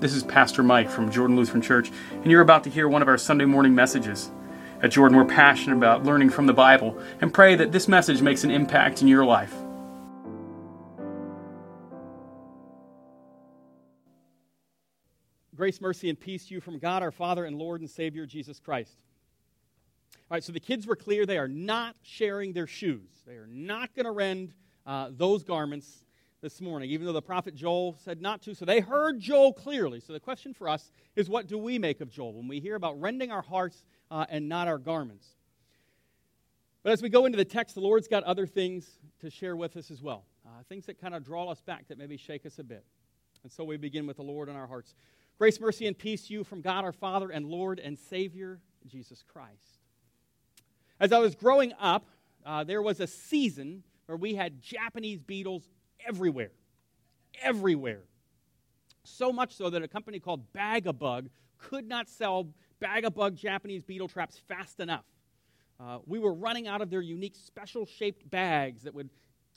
This is Pastor Mike from Jordan Lutheran Church, and you're about to hear one of our Sunday morning messages. At Jordan, we're passionate about learning from the Bible and pray that this message makes an impact in your life. Grace, mercy, and peace to you from God our Father and Lord and Savior Jesus Christ. All right, so the kids were clear. They are not sharing their shoes. They are not going to rend uh, those garments this morning, even though the prophet Joel said not to. So they heard Joel clearly. So the question for us is what do we make of Joel when we hear about rending our hearts uh, and not our garments? But as we go into the text, the Lord's got other things to share with us as well, uh, things that kind of draw us back, that maybe shake us a bit. And so we begin with the Lord in our hearts. Grace, mercy, and peace to you from God our Father and Lord and Savior, Jesus Christ. As I was growing up, uh, there was a season where we had Japanese beetles everywhere. Everywhere. So much so that a company called Bag-A-Bug could not sell Bag-A-Bug Japanese beetle traps fast enough. Uh, we were running out of their unique special shaped bags that would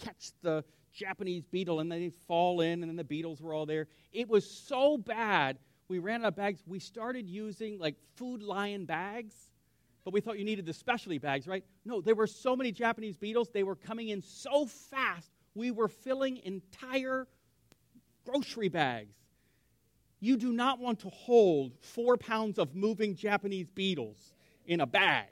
catch the Japanese beetle and they'd fall in and then the beetles were all there. It was so bad, we ran out of bags. We started using like Food Lion bags, but we thought you needed the specialty bags, right? No, there were so many Japanese beetles, they were coming in so fast we were filling entire grocery bags. You do not want to hold four pounds of moving Japanese beetles in a bag.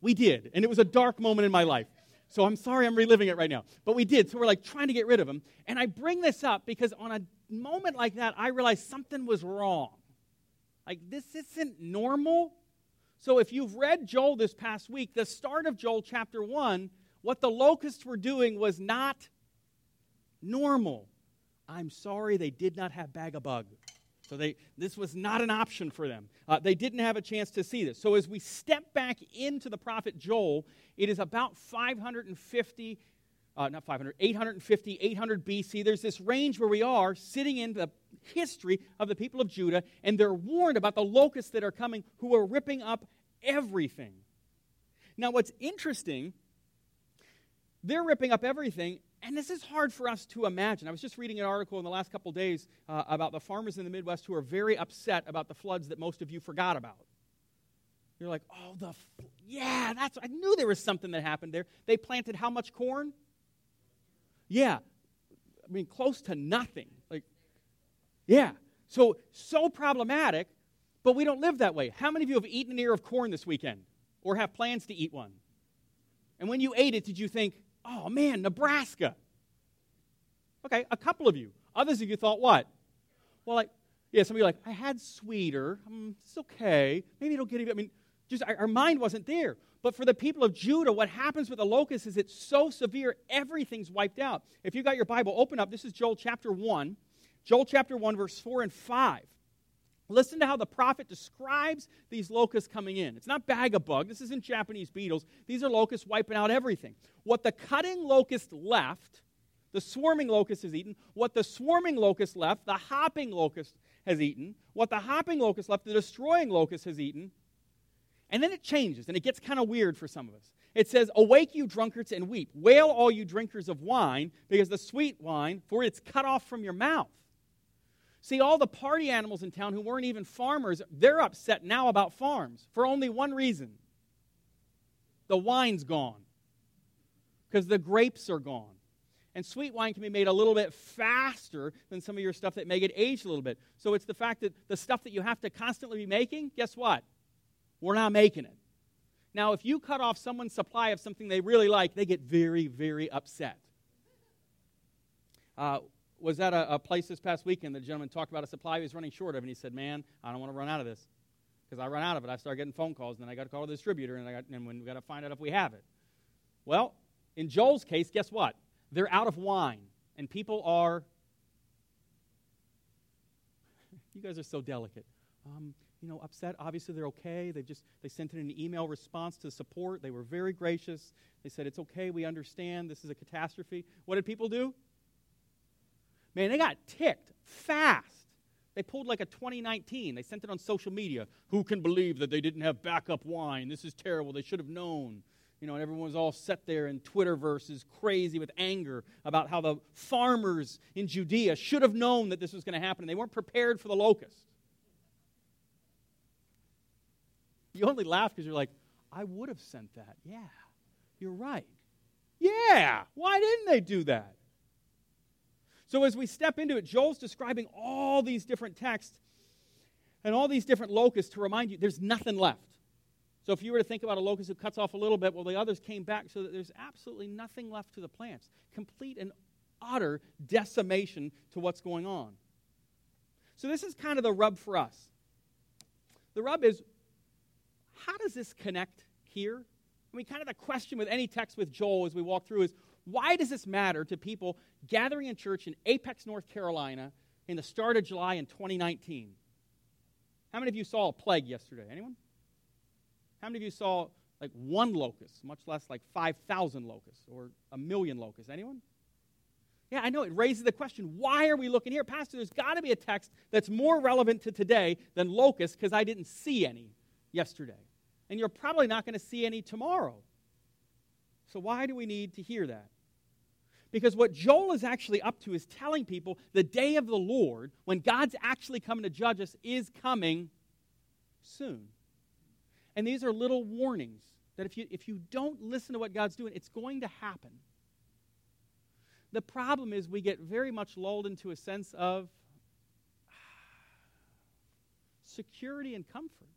We did, and it was a dark moment in my life. So I'm sorry I'm reliving it right now. But we did. So we're like trying to get rid of them. And I bring this up because on a moment like that, I realized something was wrong. Like, this isn't normal. So if you've read Joel this past week, the start of Joel chapter 1 what the locusts were doing was not normal. I'm sorry they did not have Bag-A-Bug. So they, this was not an option for them. Uh, they didn't have a chance to see this. So as we step back into the prophet Joel, it is about 550, uh, not 500, 850, 800 BC. There's this range where we are sitting in the history of the people of Judah, and they're warned about the locusts that are coming who are ripping up everything. Now, what's interesting they're ripping up everything, and this is hard for us to imagine. I was just reading an article in the last couple days uh, about the farmers in the Midwest who are very upset about the floods that most of you forgot about. You're like, oh, the, yeah, that's, I knew there was something that happened there. They planted how much corn? Yeah, I mean, close to nothing. Like, yeah. So, so problematic, but we don't live that way. How many of you have eaten an ear of corn this weekend or have plans to eat one? And when you ate it, did you think, oh man, Nebraska. Okay, a couple of you. Others of you thought what? Well, like, yeah, some of you like, I had sweeter. Um, it's okay. Maybe it'll get even. I mean, just our, our mind wasn't there. But for the people of Judah, what happens with the locust is it's so severe, everything's wiped out. If you got your Bible, open up. This is Joel chapter 1. Joel chapter 1, verse 4 and 5. Listen to how the prophet describes these locusts coming in. It's not Bag-A-Bug. This isn't Japanese beetles. These are locusts wiping out everything. What the cutting locust left, the swarming locust has eaten. What the swarming locust left, the hopping locust has eaten. What the hopping locust left, the destroying locust has eaten. And then it changes, and it gets kind of weird for some of us. It says, Awake, you drunkards, and weep. Wail, all you drinkers of wine, because the sweet wine, for it's cut off from your mouth. See, all the party animals in town who weren't even farmers, they're upset now about farms for only one reason the wine's gone, because the grapes are gone. And sweet wine can be made a little bit faster than some of your stuff that may get aged a little bit. So it's the fact that the stuff that you have to constantly be making, guess what? We're not making it. Now, if you cut off someone's supply of something they really like, they get very, very upset. Uh, was at a, a, place this past weekend. The gentleman talked about a supply he was running short of, and he said, "Man, I don't want to run out of this because I run out of it. I start getting phone calls, and then I got to call the distributor, and I got and we got to find out if we have it." Well, in Joel's case, guess what? They're out of wine, and people are. you guys are so delicate. Um, you know, upset. Obviously, they're okay. They just they sent in an email response to support. They were very gracious. They said, "It's okay. We understand. This is a catastrophe." What did people do? Man, they got ticked fast. They pulled like a 2019. They sent it on social media. Who can believe that they didn't have backup wine? This is terrible. They should have known. You know, and everyone was all set there in Twitterverse crazy with anger about how the farmers in Judea should have known that this was going to happen and they weren't prepared for the locust. You only laugh because you're like, I would have sent that. Yeah, you're right. Yeah, why didn't they do that? So, as we step into it, Joel's describing all these different texts and all these different locusts to remind you there's nothing left. So, if you were to think about a locust who cuts off a little bit, well, the others came back so that there's absolutely nothing left to the plants. Complete and utter decimation to what's going on. So, this is kind of the rub for us. The rub is how does this connect here? I mean, kind of the question with any text with Joel as we walk through is why does this matter to people gathering in church in Apex, North Carolina in the start of July in 2019? How many of you saw a plague yesterday? Anyone? How many of you saw like one locust, much less like 5,000 locusts or a million locusts? Anyone? Yeah, I know. It raises the question why are we looking here? Pastor, there's got to be a text that's more relevant to today than locusts because I didn't see any yesterday and you're probably not going to see any tomorrow. So, why do we need to hear that? Because what Joel is actually up to is telling people the day of the Lord, when God's actually coming to judge us, is coming soon. And these are little warnings that if you, if you don't listen to what God's doing, it's going to happen. The problem is we get very much lulled into a sense of security and comfort.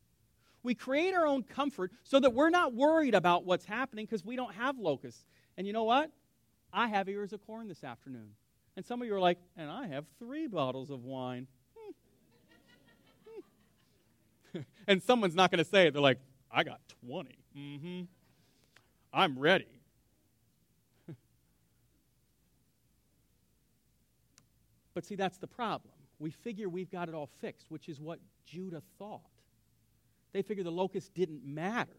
We create our own comfort so that we're not worried about what's happening because we don't have locusts. And you know what? I have ears of corn this afternoon. And some of you are like, and I have three bottles of wine. and someone's not going to say it. They're like, I got 20. Mm-hmm. I'm ready. but see, that's the problem. We figure we've got it all fixed, which is what Judah thought. They figured the locust didn't matter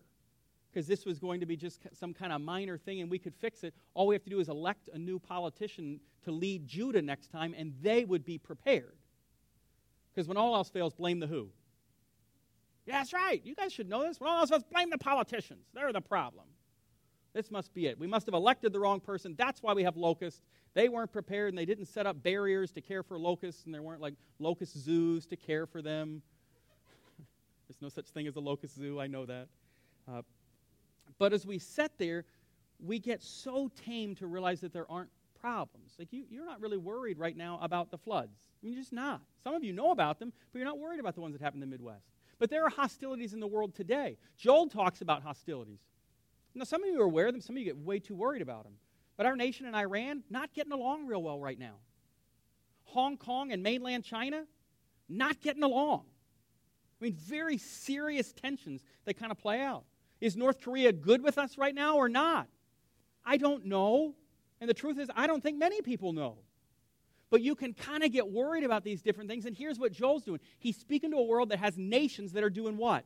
because this was going to be just some kind of minor thing and we could fix it. All we have to do is elect a new politician to lead Judah next time and they would be prepared. Because when all else fails, blame the who? Yeah, that's right. You guys should know this. When all else fails, blame the politicians. They're the problem. This must be it. We must have elected the wrong person. That's why we have locusts. They weren't prepared and they didn't set up barriers to care for locusts, and there weren't like locust zoos to care for them. There's no such thing as a locust zoo, I know that. Uh, but as we sit there, we get so tame to realize that there aren't problems. Like you, you're not really worried right now about the floods. I mean, you're just not. Some of you know about them, but you're not worried about the ones that happen in the Midwest. But there are hostilities in the world today. Joel talks about hostilities. Now, some of you are aware of them, some of you get way too worried about them. But our nation and Iran, not getting along real well right now. Hong Kong and mainland China, not getting along. I mean, very serious tensions that kind of play out. Is North Korea good with us right now or not? I don't know. And the truth is, I don't think many people know. But you can kind of get worried about these different things. And here's what Joel's doing he's speaking to a world that has nations that are doing what?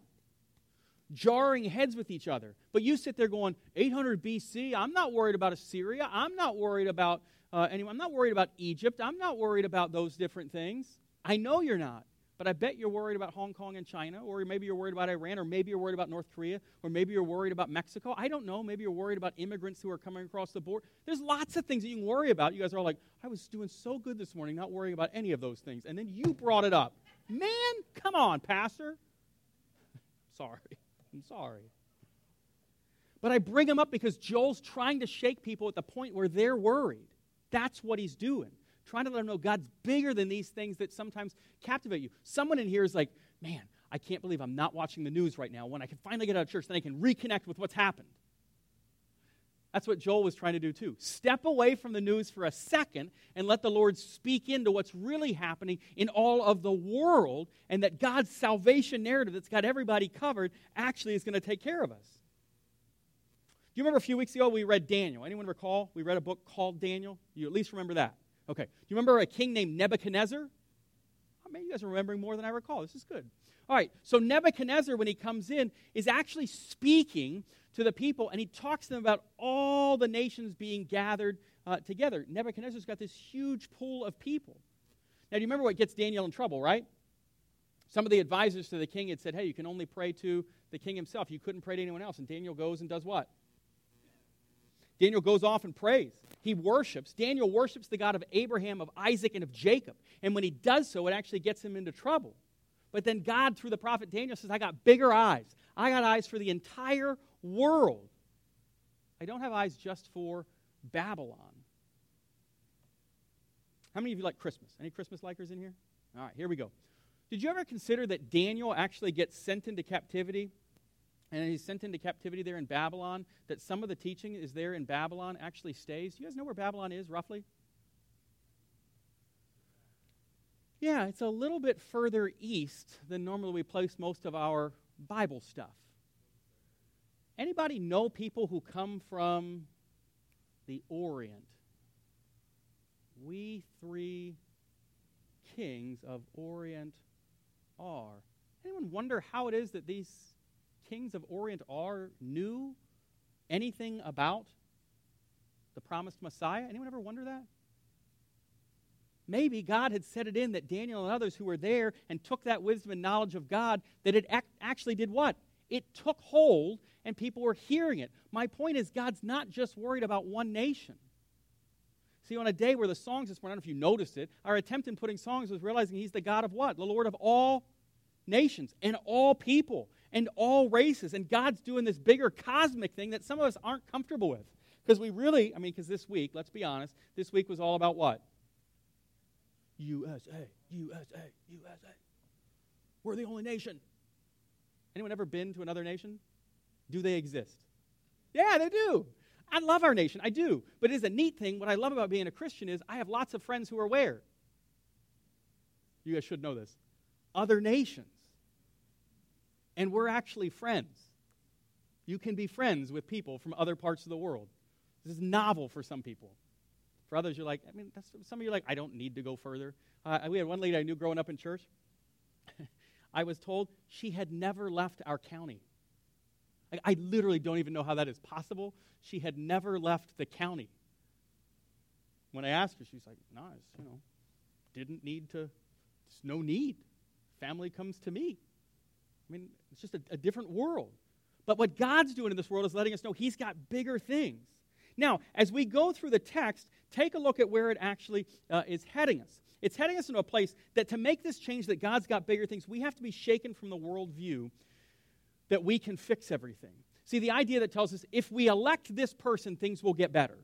Jarring heads with each other. But you sit there going, 800 BC, I'm not worried about Assyria. I'm not worried about uh, anyone. I'm not worried about Egypt. I'm not worried about those different things. I know you're not. But I bet you're worried about Hong Kong and China, or maybe you're worried about Iran, or maybe you're worried about North Korea, or maybe you're worried about Mexico. I don't know. Maybe you're worried about immigrants who are coming across the board. There's lots of things that you can worry about. You guys are all like, I was doing so good this morning, not worrying about any of those things. And then you brought it up. Man, come on, Pastor. sorry. I'm sorry. But I bring them up because Joel's trying to shake people at the point where they're worried. That's what he's doing trying to let them know God's bigger than these things that sometimes captivate you. Someone in here is like, man, I can't believe I'm not watching the news right now. When I can finally get out of church, then I can reconnect with what's happened. That's what Joel was trying to do too. Step away from the news for a second and let the Lord speak into what's really happening in all of the world, and that God's salvation narrative that's got everybody covered actually is going to take care of us. Do you remember a few weeks ago we read Daniel? Anyone recall? We read a book called Daniel? You at least remember that. Okay. Do you remember a king named Nebuchadnezzar? Oh, maybe you guys are remembering more than I recall. This is good. All right. So Nebuchadnezzar, when he comes in, is actually speaking to the people, and he talks to them about all the nations being gathered uh, together. Nebuchadnezzar's got this huge pool of people. Now, do you remember what gets Daniel in trouble, right? Some of the advisors to the king had said, hey, you can only pray to the king himself. You couldn't pray to anyone else. And Daniel goes and does what? Daniel goes off and prays. He worships. Daniel worships the God of Abraham, of Isaac, and of Jacob. And when he does so, it actually gets him into trouble. But then God, through the prophet Daniel, says, I got bigger eyes. I got eyes for the entire world. I don't have eyes just for Babylon. How many of you like Christmas? Any Christmas likers in here? All right, here we go. Did you ever consider that Daniel actually gets sent into captivity? And he's sent into captivity there in Babylon, that some of the teaching is there in Babylon actually stays. You guys know where Babylon is, roughly? Yeah, it's a little bit further east than normally we place most of our Bible stuff. Anybody know people who come from the Orient? We three kings of Orient are. Anyone wonder how it is that these kings of Orient are knew anything about the promised Messiah? Anyone ever wonder that? Maybe God had set it in that Daniel and others who were there and took that wisdom and knowledge of God, that it actually did what? It took hold and people were hearing it. My point is, God's not just worried about one nation. See, on a day where the songs this morning, I don't know if you noticed it, our attempt in putting songs was realizing He's the God of what? The Lord of all nations and all people and all races. And God's doing this bigger cosmic thing that some of us aren't comfortable with. Because we really, I mean, because this week, let's be honest, this week was all about what? USA, USA, USA. We're the only nation. Anyone ever been to another nation? Do they exist? Yeah, they do. I love our nation. I do. But it is a neat thing. What I love about being a Christian is I have lots of friends who are where? You guys should know this. Other nations. And we're actually friends. You can be friends with people from other parts of the world. This is novel for some people. For others, you're like, I mean, some of you are like, I don't need to go further. Uh, we had one lady I knew growing up in church. I was told she had never left our county. I, literally don't even know how that is possible. She had never left the county. When I asked her, she's like, nah, you know, didn't need to, there's no need. Family comes to me. I mean, it's just a, a different world. But what God's doing in this world is letting us know He's got bigger things. Now, as we go through the text, take a look at where it actually uh, is heading us. It's heading us into a place that to make this change that God's got bigger things, we have to be shaken from the worldview that we can fix everything. See, the idea that tells us if we elect this person, things will get better.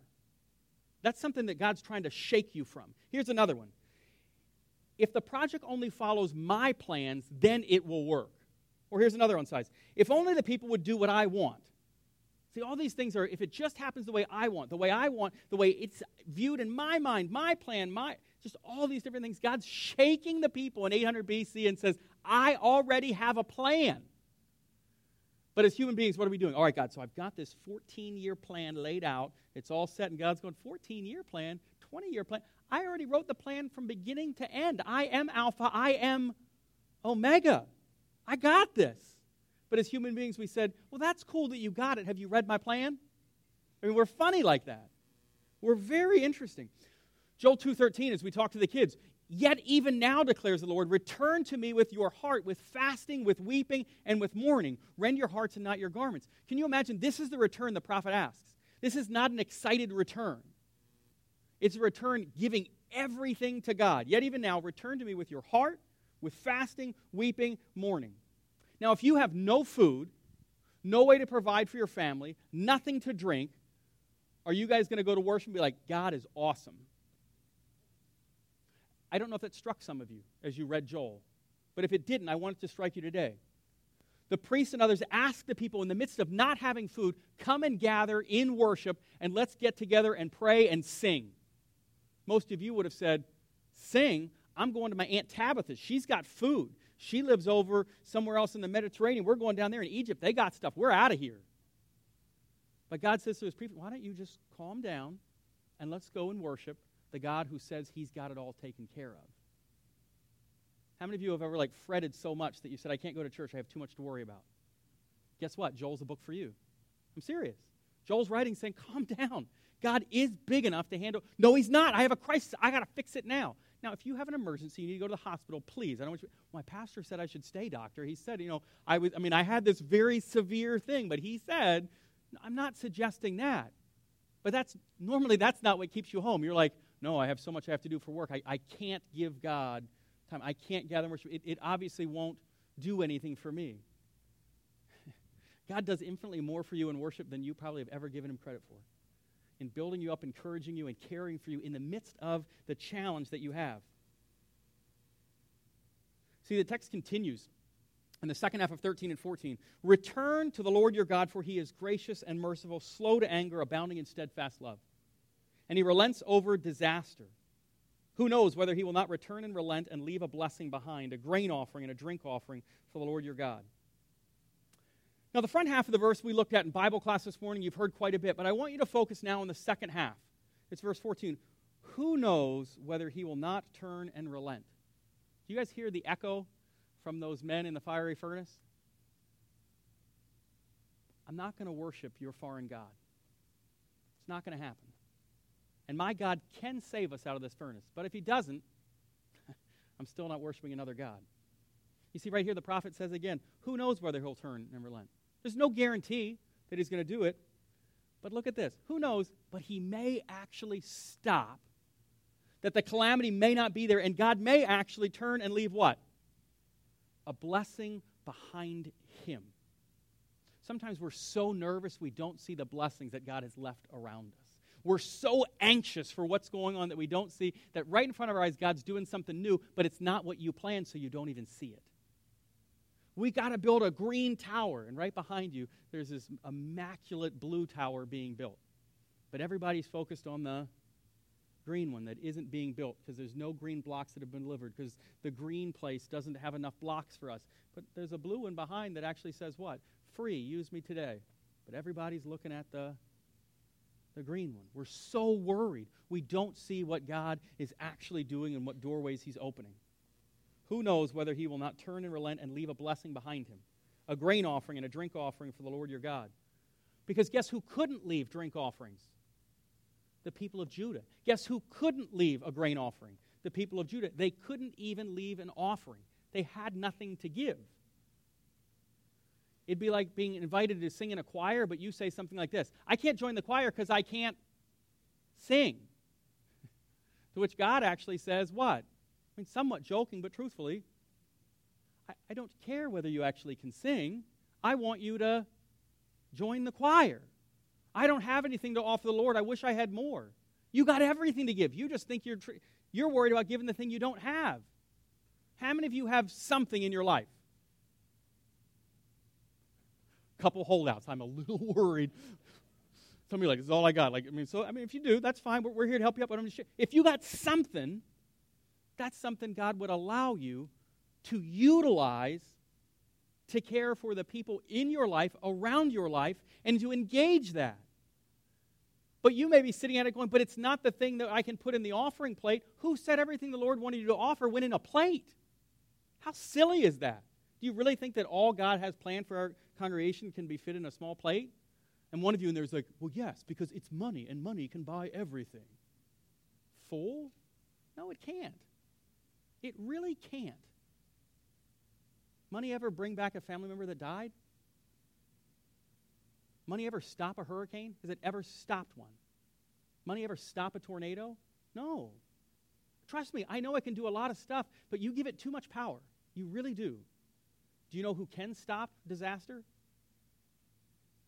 That's something that God's trying to shake you from. Here's another one. If the project only follows my plans, then it will work. Or here's another one size. If only the people would do what I want. See, all these things are, if it just happens the way I want, the way I want, the way it's viewed in my mind, my plan, my, just all these different things. God's shaking the people in 800 BC and says, I already have a plan. But as human beings, what are we doing? All right, God, so I've got this 14 year plan laid out. It's all set, and God's going, 14 year plan, 20 year plan. I already wrote the plan from beginning to end. I am Alpha, I am Omega. I got this. But as human beings, we said, Well, that's cool that you got it. Have you read my plan? I mean, we're funny like that. We're very interesting. Joel 2:13 as we talk to the kids, Yet even now declares the Lord, return to me with your heart, with fasting, with weeping, and with mourning. Rend your hearts and not your garments. Can you imagine? This is the return the prophet asks. This is not an excited return. It's a return giving everything to God. Yet even now, return to me with your heart, with fasting, weeping, mourning. Now, if you have no food, no way to provide for your family, nothing to drink, are you guys going to go to worship and be like, God is awesome? I don't know if that struck some of you as you read Joel, but if it didn't, I want it to strike you today. The priests and others ask the people in the midst of not having food, come and gather in worship and let's get together and pray and sing. Most of you would have said, Sing? I'm going to my Aunt Tabitha. She's got food. She lives over somewhere else in the Mediterranean. We're going down there in Egypt. They got stuff. We're out of here. But God says to his people, Why don't you just calm down and let's go and worship the God who says he's got it all taken care of. How many of you have ever like fretted so much that you said, I can't go to church, I have too much to worry about? Guess what? Joel's a book for you. I'm serious. Joel's writing saying, calm down. God is big enough to handle. No, he's not. I have a crisis. I got to fix it now. Now, if you have an emergency, you need to go to the hospital, please. I don't want you. My pastor said I should stay, doctor. He said, you know, I was. I mean, I had this very severe thing, but he said, I'm not suggesting that. But that's normally that's not what keeps you home. You're like, no, I have so much I have to do for work. I, I can't give God time. I can't gather worship. It, it obviously won't do anything for me. God does infinitely more for you in worship than you probably have ever given him credit for. In building you up, encouraging you, and caring for you in the midst of the challenge that you have. See, the text continues in the second half of 13 and 14. Return to the Lord your God, for he is gracious and merciful, slow to anger, abounding in steadfast love. And he relents over disaster. Who knows whether he will not return and relent and leave a blessing behind, a grain offering and a drink offering for the Lord your God. Now, the front half of the verse we looked at in Bible class this morning, you've heard quite a bit, but I want you to focus now on the second half. It's verse 14. Who knows whether he will not turn and relent? Do you guys hear the echo from those men in the fiery furnace? I'm not going to worship your foreign God. It's not going to happen. And my God can save us out of this furnace. But if he doesn't, I'm still not worshiping another God. You see, right here, the prophet says again, who knows whether he'll turn and relent? There's no guarantee that he's going to do it. But look at this. Who knows? But he may actually stop, that the calamity may not be there, and God may actually turn and leave what? A blessing behind him. Sometimes we're so nervous we don't see the blessings that God has left around us. We're so anxious for what's going on that we don't see that right in front of our eyes, God's doing something new, but it's not what you planned, so you don't even see it. We got to build a green tower, and right behind you, there's this immaculate blue tower being built. But everybody's focused on the green one that isn't being built because there's no green blocks that have been delivered because the green place doesn't have enough blocks for us. But there's a blue one behind that actually says what? Free, use me today. But everybody's looking at the the green one. We're so worried we don't see what God is actually doing and what doorways He's opening. Who knows whether He will not turn and relent and leave a blessing behind Him? A grain offering and a drink offering for the Lord your God. Because guess who couldn't leave drink offerings? The people of Judah. Guess who couldn't leave a grain offering? The people of Judah. They couldn't even leave an offering, they had nothing to give. It'd be like being invited to sing in a choir, but you say something like this I can't join the choir because I can't sing. to which God actually says, What? I mean, somewhat joking, but truthfully, I, I don't care whether you actually can sing. I want you to join the choir. I don't have anything to offer the Lord. I wish I had more. You got everything to give. You just think you're, tr- you're worried about giving the thing you don't have. How many of you have something in your life? couple holdouts. I'm a little worried. Some of you like, is all I got. Like, I mean, so I mean, if you do, that's fine. We're, we're here to help you out. But I'm just, if you got something, that's something God would allow you to utilize to care for the people in your life, around your life, and to engage that. But you may be sitting at it going, but it's not the thing that I can put in the offering plate. Who said everything the Lord wanted you to offer went in a plate? How silly is that? Do you really think that all God has planned for our congregation can be fit in a small plate? And one of you in there is like, well, yes, because it's money, and money can buy everything. Fool? No, it can't. It really can't. Money ever bring back a family member that died? Money ever stop a hurricane? Has it ever stopped one? Money ever stop a tornado? No. Trust me, I know I can do a lot of stuff, but you give it too much power. You really do. Do you know who can stop disaster?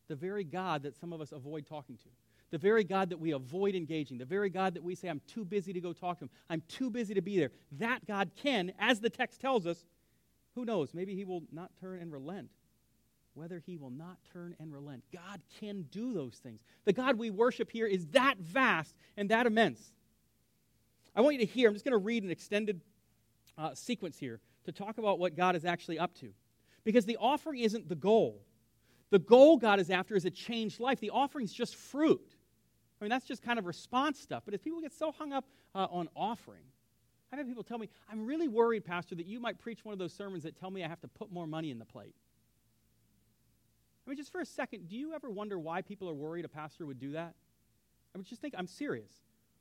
The very God that some of us avoid talking to. The very God that we avoid engaging. The very God that we say, I'm too busy to go talk to him. I'm too busy to be there. That God can, as the text tells us, who knows? Maybe he will not turn and relent. Whether he will not turn and relent. God can do those things. The God we worship here is that vast and that immense. I want you to hear, I'm just going to read an extended uh, sequence here to talk about what God is actually up to. Because the offering isn't the goal. The goal God is after is a changed life. The offering is just fruit. I mean, that's just kind of response stuff. But if people get so hung up uh, on offering, I've had people tell me, I'm really worried, Pastor, that you might preach one of those sermons that tell me I have to put more money in the plate. I mean, just for a second, do you ever wonder why people are worried a pastor would do that? I mean, just think, I'm serious.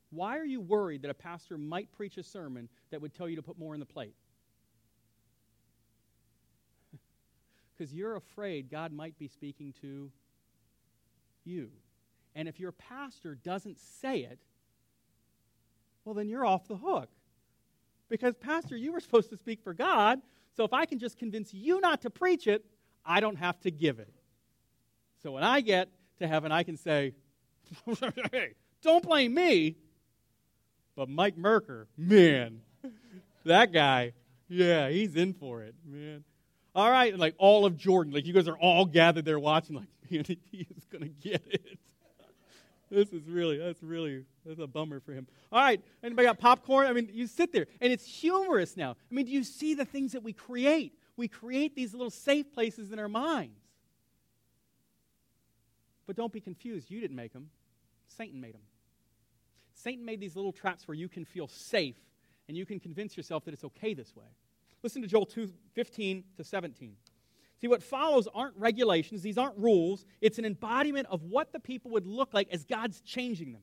Why are you worried that a pastor might preach a sermon that would tell you to put more in the plate? because you're afraid God might be speaking to you. And if your pastor doesn't say it, well, then you're off the hook. Because, Pastor, you were supposed to speak for God, so if I can just convince you not to preach it, I don't have to give it. So when I get to heaven, I can say, hey, don't blame me. But Mike Merker, man, that guy, yeah, he's in for it, man. All right, like all of Jordan, like you guys are all gathered there watching, like, man, he is going to get it. This is really, that's really, that's a bummer for him. All right, anybody got popcorn? I mean, you sit there, and it's humorous now. I mean, do you see the things that we create? We create these little safe places in our minds. But don't be confused. You didn't make them, Satan made them. Satan made these little traps where you can feel safe and you can convince yourself that it's okay this way. Listen to Joel 2 15 to 17. See, what follows aren't regulations, these aren't rules. It's an embodiment of what the people would look like as God's changing them.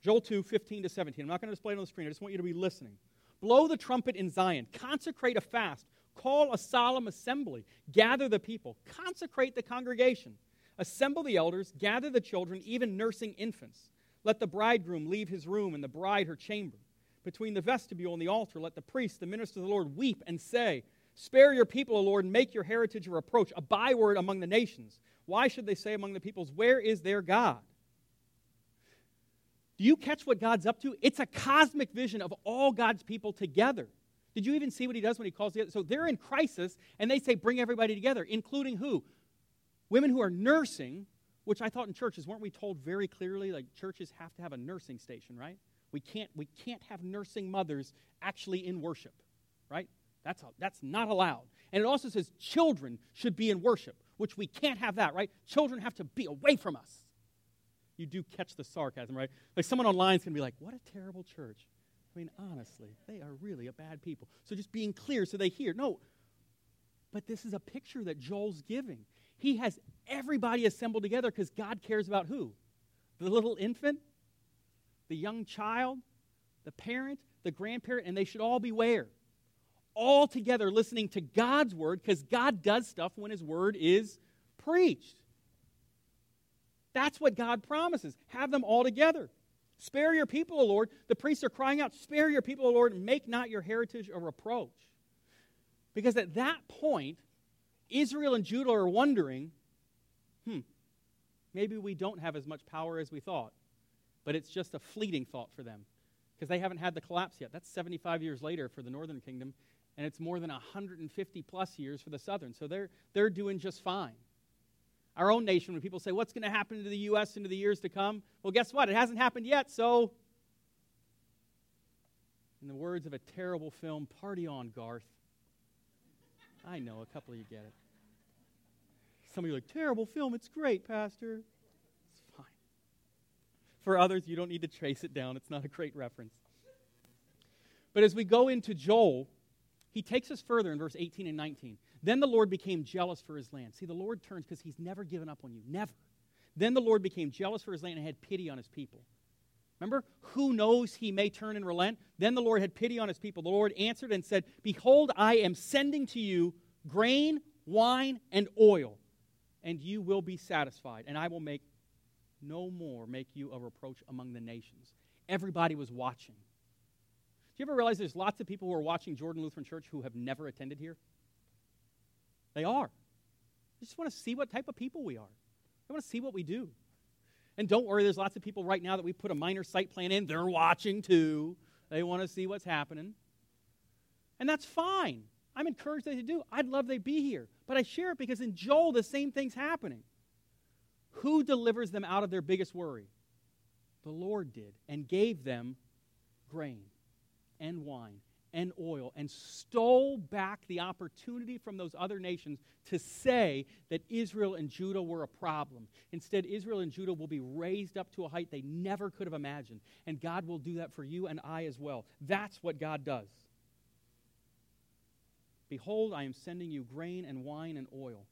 Joel 2 15 to 17. I'm not going to display it on the screen, I just want you to be listening. Blow the trumpet in Zion, consecrate a fast, call a solemn assembly, gather the people, consecrate the congregation, assemble the elders, gather the children, even nursing infants. Let the bridegroom leave his room and the bride her chamber. Between the vestibule and the altar, let the priest, the minister of the Lord, weep and say, Spare your people, O Lord, and make your heritage a reproach, a byword among the nations. Why should they say among the peoples, Where is their God? Do you catch what God's up to? It's a cosmic vision of all God's people together. Did you even see what he does when he calls together? So they're in crisis, and they say, Bring everybody together, including who? Women who are nursing, which I thought in churches, weren't we told very clearly, like churches have to have a nursing station, right? We can't, we can't have nursing mothers actually in worship, right? That's, that's not allowed. And it also says children should be in worship, which we can't have that, right? Children have to be away from us. You do catch the sarcasm, right? Like someone online is going to be like, what a terrible church. I mean, honestly, they are really a bad people. So just being clear so they hear. No, but this is a picture that Joel's giving. He has everybody assembled together because God cares about who? The little infant, the young child, the parent, the grandparent, and they should all be where? All together listening to God's word because God does stuff when his word is preached. That's what God promises. Have them all together. Spare your people, O Lord. The priests are crying out, Spare your people, O Lord, and make not your heritage a reproach. Because at that point, Israel and Judah are wondering, hmm, maybe we don't have as much power as we thought. But it's just a fleeting thought for them because they haven't had the collapse yet. That's 75 years later for the northern kingdom, and it's more than 150 plus years for the southern. So they're, they're doing just fine. Our own nation, when people say, What's going to happen to the U.S. into the years to come? Well, guess what? It hasn't happened yet, so. In the words of a terrible film, party on, Garth. I know, a couple of you get it. Some of you are like, terrible film, it's great, Pastor. It's fine. For others, you don't need to trace it down, it's not a great reference. But as we go into Joel, he takes us further in verse 18 and 19. Then the Lord became jealous for his land. See, the Lord turns because he's never given up on you. Never. Then the Lord became jealous for his land and had pity on his people. Remember, who knows he may turn and relent? Then the Lord had pity on his people. The Lord answered and said, Behold, I am sending to you grain, wine, and oil, and you will be satisfied, and I will make no more make you a reproach among the nations. Everybody was watching. Do you ever realize there's lots of people who are watching Jordan Lutheran Church who have never attended here? They are. They just want to see what type of people we are. They want to see what we do. And don't worry, there's lots of people right now that we put a minor site plan in. They're watching too. They want to see what's happening. And that's fine. I'm encouraged they do. I'd love they be here. But I share it because in Joel, the same thing's happening. Who delivers them out of their biggest worry? The Lord did and gave them grain and wine and oil and stole back the opportunity from those other nations to say that Israel and Judah were a problem. Instead, Israel and Judah will be raised up to a height they never could have imagined. And God will do that for you and I as well. That's what God does. Behold, I am sending you grain and wine and oil.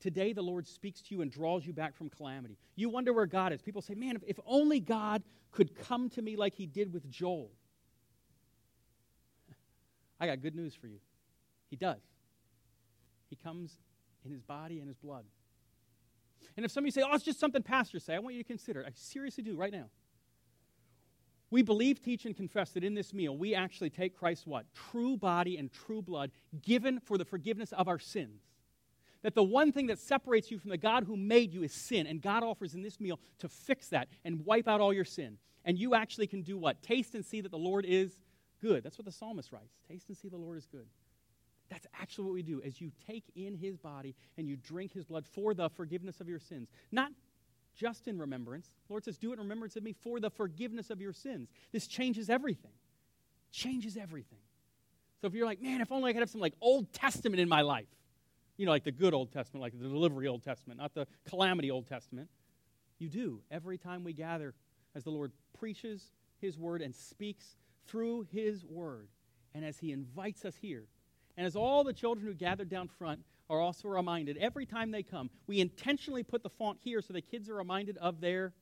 Today, the Lord speaks to you and draws you back from calamity. You wonder where God is. People say, man, if, if only God could come to me like he did with Joel. I got good news for you. He does. He comes in his body and his blood. And if some of you say, oh, it's just something pastors say, I want you to consider. I seriously do right now. We believe, teach, and confess that in this meal we actually take Christ's what? True body and true blood given for the forgiveness of our sins. That the one thing that separates you from the God who made you is sin, and God offers in this meal to fix that and wipe out all your sin. And you actually can do what? Taste and see that the Lord is good. That's what the psalmist writes. Taste and see the Lord is good. That's actually what we do as you take in his body and you drink his blood for the forgiveness of your sins. Not just in remembrance. The Lord says, Do it in remembrance of me for the forgiveness of your sins. This changes everything. Changes everything. So if you're like, man, if only I could have some like Old Testament in my life, you know, like the good Old Testament, like the delivery Old Testament, not the calamity Old Testament. You do every time we gather as the Lord preaches his word and speaks through his word, and as he invites us here. And as all the children who gathered down front are also reminded every time they come, we intentionally put the font here so the kids are reminded of their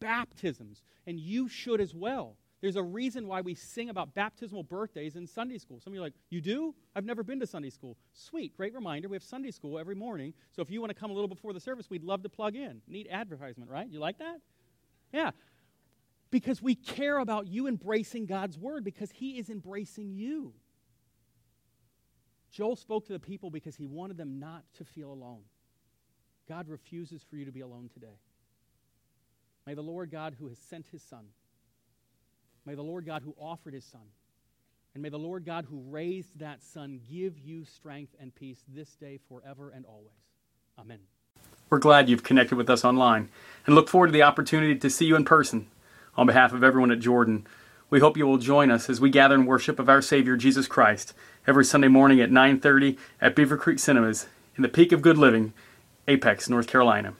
baptisms. And you should as well. There's a reason why we sing about baptismal birthdays in Sunday school. Some of you are like, You do? I've never been to Sunday school. Sweet, great reminder. We have Sunday school every morning. So if you want to come a little before the service, we'd love to plug in. Neat advertisement, right? You like that? Yeah. Because we care about you embracing God's word because He is embracing you. Joel spoke to the people because he wanted them not to feel alone. God refuses for you to be alone today. May the Lord God, who has sent his Son, may the Lord God, who offered his Son, and may the Lord God, who raised that Son, give you strength and peace this day, forever, and always. Amen. We're glad you've connected with us online and look forward to the opportunity to see you in person. On behalf of everyone at Jordan, we hope you will join us as we gather in worship of our Savior Jesus Christ every Sunday morning at 9:30 at Beaver Creek Cinemas in the peak of good living, Apex, North Carolina.